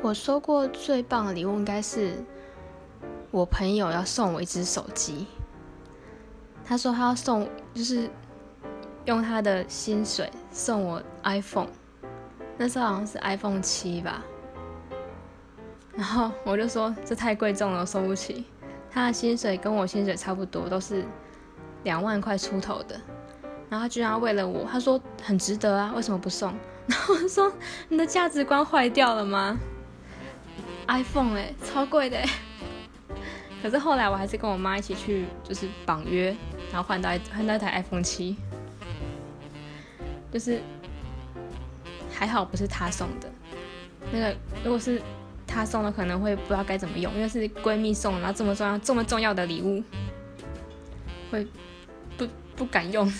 我收过最棒的礼物应该是我朋友要送我一只手机。他说他要送，就是用他的薪水送我 iPhone，那时候好像是 iPhone 七吧。然后我就说这太贵重了，收不起。他的薪水跟我薪水差不多，都是两万块出头的。然后他居然为了我，他说很值得啊，为什么不送？然后我说你的价值观坏掉了吗？iPhone 哎，超贵的。可是后来我还是跟我妈一起去，就是绑约，然后换到换到一台 iPhone 七。就是还好不是她送的，那个如果是她送的，可能会不知道该怎么用，因为是闺蜜送，然后这么重要这么重要的礼物，会不不敢用。